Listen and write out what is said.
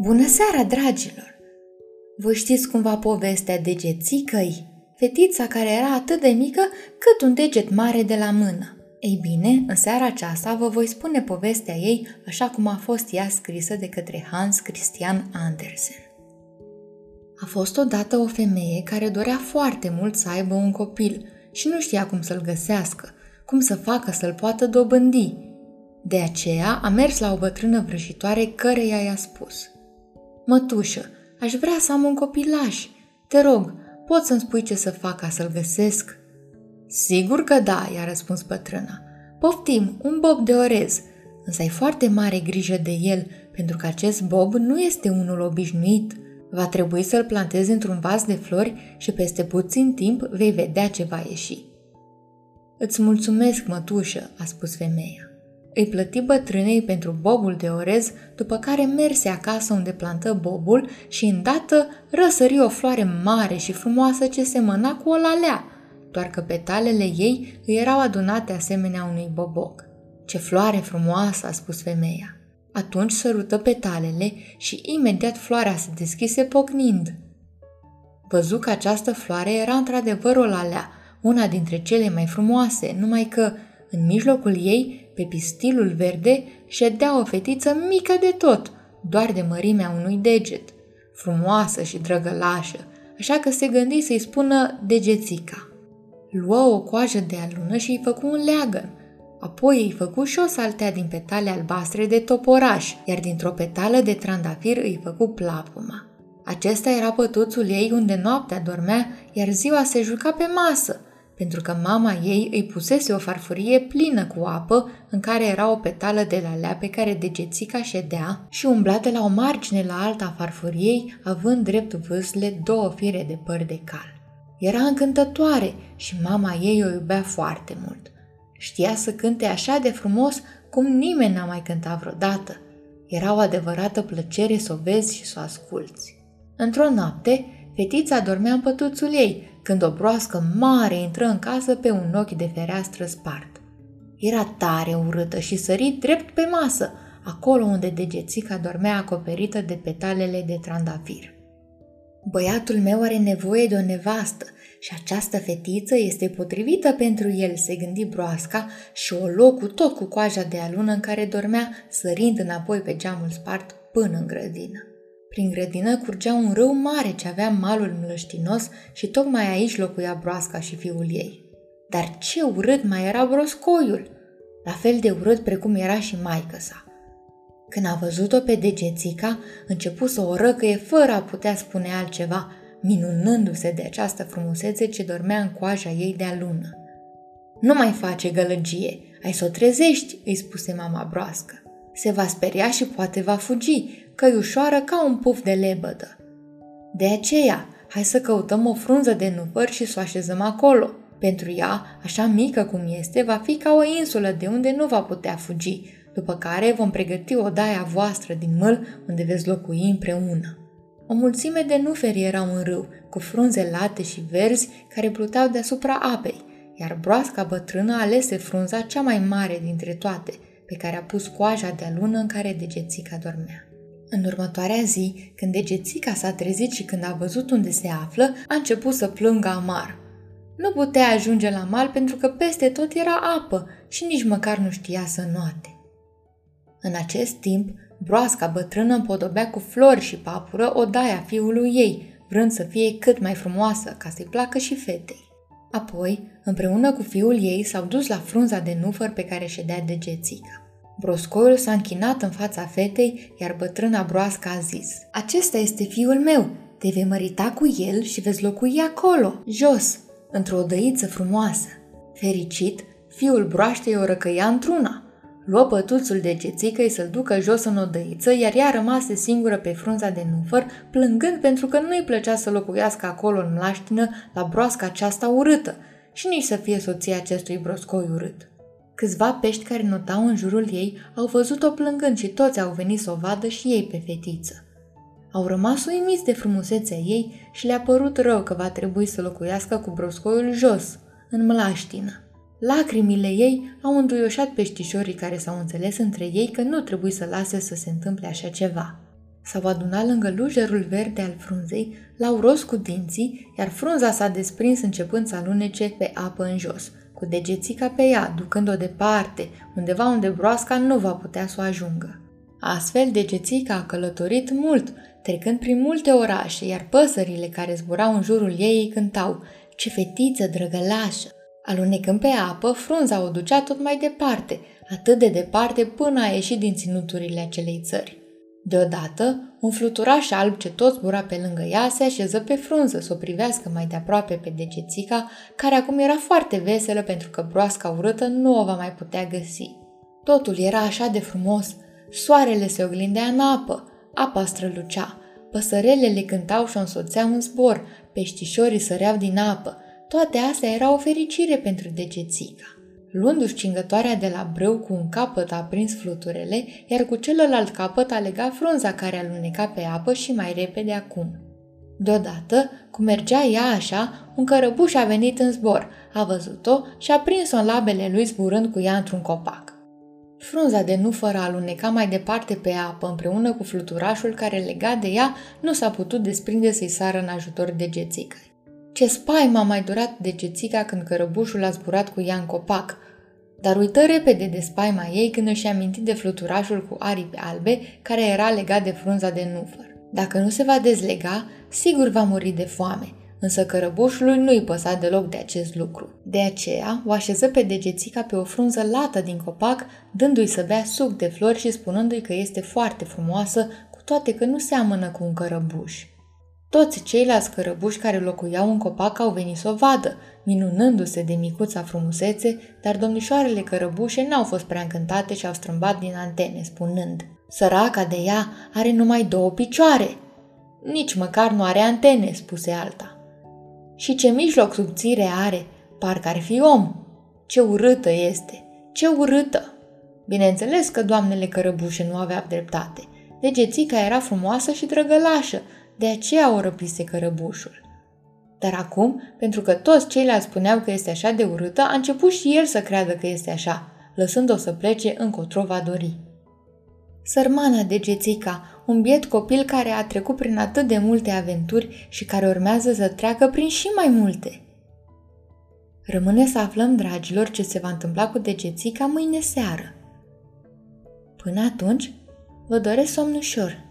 Bună seara, dragilor! Voi știți cumva povestea degețicăi? Fetița care era atât de mică cât un deget mare de la mână. Ei bine, în seara aceasta vă voi spune povestea ei așa cum a fost ea scrisă de către Hans Christian Andersen. A fost odată o femeie care dorea foarte mult să aibă un copil și nu știa cum să-l găsească, cum să facă să-l poată dobândi. De aceea a mers la o bătrână vrăjitoare căreia i-a spus – Mătușă, aș vrea să am un copilaș. Te rog, poți să-mi spui ce să fac ca să-l găsesc?" Sigur că da, i-a răspuns bătrâna. Poftim, un bob de orez, însă ai foarte mare grijă de el, pentru că acest bob nu este unul obișnuit. Va trebui să-l plantezi într-un vas de flori și peste puțin timp vei vedea ce va ieși. Îți mulțumesc, mătușă, a spus femeia. Îi plăti bătrânei pentru bobul de orez, după care merse acasă unde plantă bobul și îndată răsări o floare mare și frumoasă ce semăna cu o lalea, doar că petalele ei îi erau adunate asemenea unui boboc. Ce floare frumoasă, a spus femeia. Atunci sărută petalele și imediat floarea se deschise pocnind. Văzu că această floare era într-adevăr o lalea, una dintre cele mai frumoase, numai că, în mijlocul ei, pe pistilul verde ședea o fetiță mică de tot, doar de mărimea unui deget, frumoasă și drăgălașă, așa că se gândi să-i spună degețica. Luă o coajă de alună și îi făcu un leagăn, apoi îi făcu și o saltea din petale albastre de toporaș, iar dintr-o petală de trandafir îi făcu plapuma. Acesta era pătuțul ei unde noaptea dormea, iar ziua se juca pe masă – pentru că mama ei îi pusese o farfurie plină cu apă în care era o petală de lalea pe care degețica ședea și umbla de la o margine la alta a farfuriei, având drept vâsle două fire de păr de cal. Era încântătoare și mama ei o iubea foarte mult. Știa să cânte așa de frumos cum nimeni n-a mai cântat vreodată. Era o adevărată plăcere să o vezi și să o asculți. Într-o noapte, fetița dormea în pătuțul ei, când o broască mare intră în casă pe un ochi de fereastră spart. Era tare urâtă și sări drept pe masă, acolo unde degețica dormea acoperită de petalele de trandafir. Băiatul meu are nevoie de o nevastă și această fetiță este potrivită pentru el, se gândi broasca și o luă cu tot cu coaja de alună în care dormea, sărind înapoi pe geamul spart până în grădină. Prin grădină curgea un râu mare ce avea malul mlăștinos și tocmai aici locuia broasca și fiul ei. Dar ce urât mai era broscoiul! La fel de urât precum era și maică sa. Când a văzut-o pe degețica, începu să o răcăie fără a putea spune altceva, minunându-se de această frumusețe ce dormea în coaja ei de alună. Nu mai face gălăgie, ai să o trezești, îi spuse mama broască. Se va speria și poate va fugi, căiușoară ca un puf de lebădă. De aceea, hai să căutăm o frunză de nufăr și să o așezăm acolo. Pentru ea, așa mică cum este, va fi ca o insulă de unde nu va putea fugi, după care vom pregăti o daia voastră din măl unde veți locui împreună. O mulțime de nuferi erau în râu, cu frunze late și verzi care pluteau deasupra apei, iar broasca bătrână alese frunza cea mai mare dintre toate, pe care a pus coaja de lună în care degețica dormea. În următoarea zi, când degețica s-a trezit și când a văzut unde se află, a început să plângă amar. Nu putea ajunge la mal pentru că peste tot era apă și nici măcar nu știa să noate. În acest timp, broasca bătrână împodobea cu flori și papură odaia fiului ei, vrând să fie cât mai frumoasă ca să-i placă și fetei. Apoi, împreună cu fiul ei, s-au dus la frunza de nufăr pe care ședea degețica. Broscoiul s-a închinat în fața fetei, iar bătrâna broască a zis Acesta este fiul meu, te vei mărita cu el și veți locui acolo, jos, într-o odăiță frumoasă. Fericit, fiul broaștei o răcăia într-una. Luă pătuțul de gețică să-l ducă jos în odăiță, iar ea rămase singură pe frunza de nufăr, plângând pentru că nu-i plăcea să locuiască acolo în mlaștină la broasca aceasta urâtă și nici să fie soția acestui broscoi urât. Câțiva pești care notau în jurul ei au văzut-o plângând și toți au venit să o vadă și ei pe fetiță. Au rămas uimiți de frumusețea ei și le-a părut rău că va trebui să locuiască cu broscoiul jos, în mlaștină. Lacrimile ei au înduioșat peștișorii care s-au înțeles între ei că nu trebuie să lase să se întâmple așa ceva. S-au adunat lângă lujerul verde al frunzei, l-au ros cu dinții, iar frunza s-a desprins începând să alunece pe apă în jos, cu degețica pe ea, ducând-o departe, undeva unde broasca nu va putea să o ajungă. Astfel, degețica a călătorit mult, trecând prin multe orașe, iar păsările care zburau în jurul ei cântau Ce fetiță drăgălașă! Alunecând pe apă, frunza o ducea tot mai departe, atât de departe până a ieșit din ținuturile acelei țări. Deodată, un fluturaș alb ce tot zbura pe lângă ea se așeză pe frunză să o privească mai de aproape pe degețica, care acum era foarte veselă pentru că broasca urâtă nu o va mai putea găsi. Totul era așa de frumos. Soarele se oglindea în apă, apa strălucea, păsărelele cântau și o însoțeau în zbor, peștișorii săreau din apă. Toate astea erau o fericire pentru degețica. Luându-și cingătoarea de la brâu cu un capăt a prins fluturele, iar cu celălalt capăt a legat frunza care aluneca pe apă și mai repede acum. Deodată, cum mergea ea așa, un cărăbuș a venit în zbor, a văzut-o și a prins-o în labele lui zburând cu ea într-un copac. Frunza de nufără aluneca mai departe pe apă împreună cu fluturașul care lega de ea nu s-a putut desprinde să-i sară în ajutor degețica. Ce spaima a mai durat degețica când cărăbușul a zburat cu ea în copac, dar uită repede de spaima ei când își aminti de fluturașul cu aripi albe care era legat de frunza de nufăr. Dacă nu se va dezlega, sigur va muri de foame, însă cărăbușului nu-i păsa deloc de acest lucru. De aceea o așeză pe degețica pe o frunză lată din copac, dându-i să bea suc de flori și spunându-i că este foarte frumoasă, cu toate că nu seamănă cu un cărăbuș. Toți ceilalți cărăbuși care locuiau în copac au venit să o vadă, minunându-se de micuța frumusețe, dar domnișoarele cărăbușe n-au fost prea încântate și au strâmbat din antene, spunând Săraca de ea are numai două picioare. Nici măcar nu are antene, spuse alta. Și ce mijloc subțire are, parcă ar fi om. Ce urâtă este, ce urâtă! Bineînțeles că doamnele cărăbușe nu aveau dreptate. Degețica era frumoasă și drăgălașă, de aceea o răpise cărăbușul. Dar acum, pentru că toți ceilalți spuneau că este așa de urâtă, a început și el să creadă că este așa, lăsând-o să plece încotro va dori. Sărmana de Gețica, un biet copil care a trecut prin atât de multe aventuri și care urmează să treacă prin și mai multe. Rămâne să aflăm, dragilor, ce se va întâmpla cu degețica mâine seară. Până atunci, vă doresc somn ușor.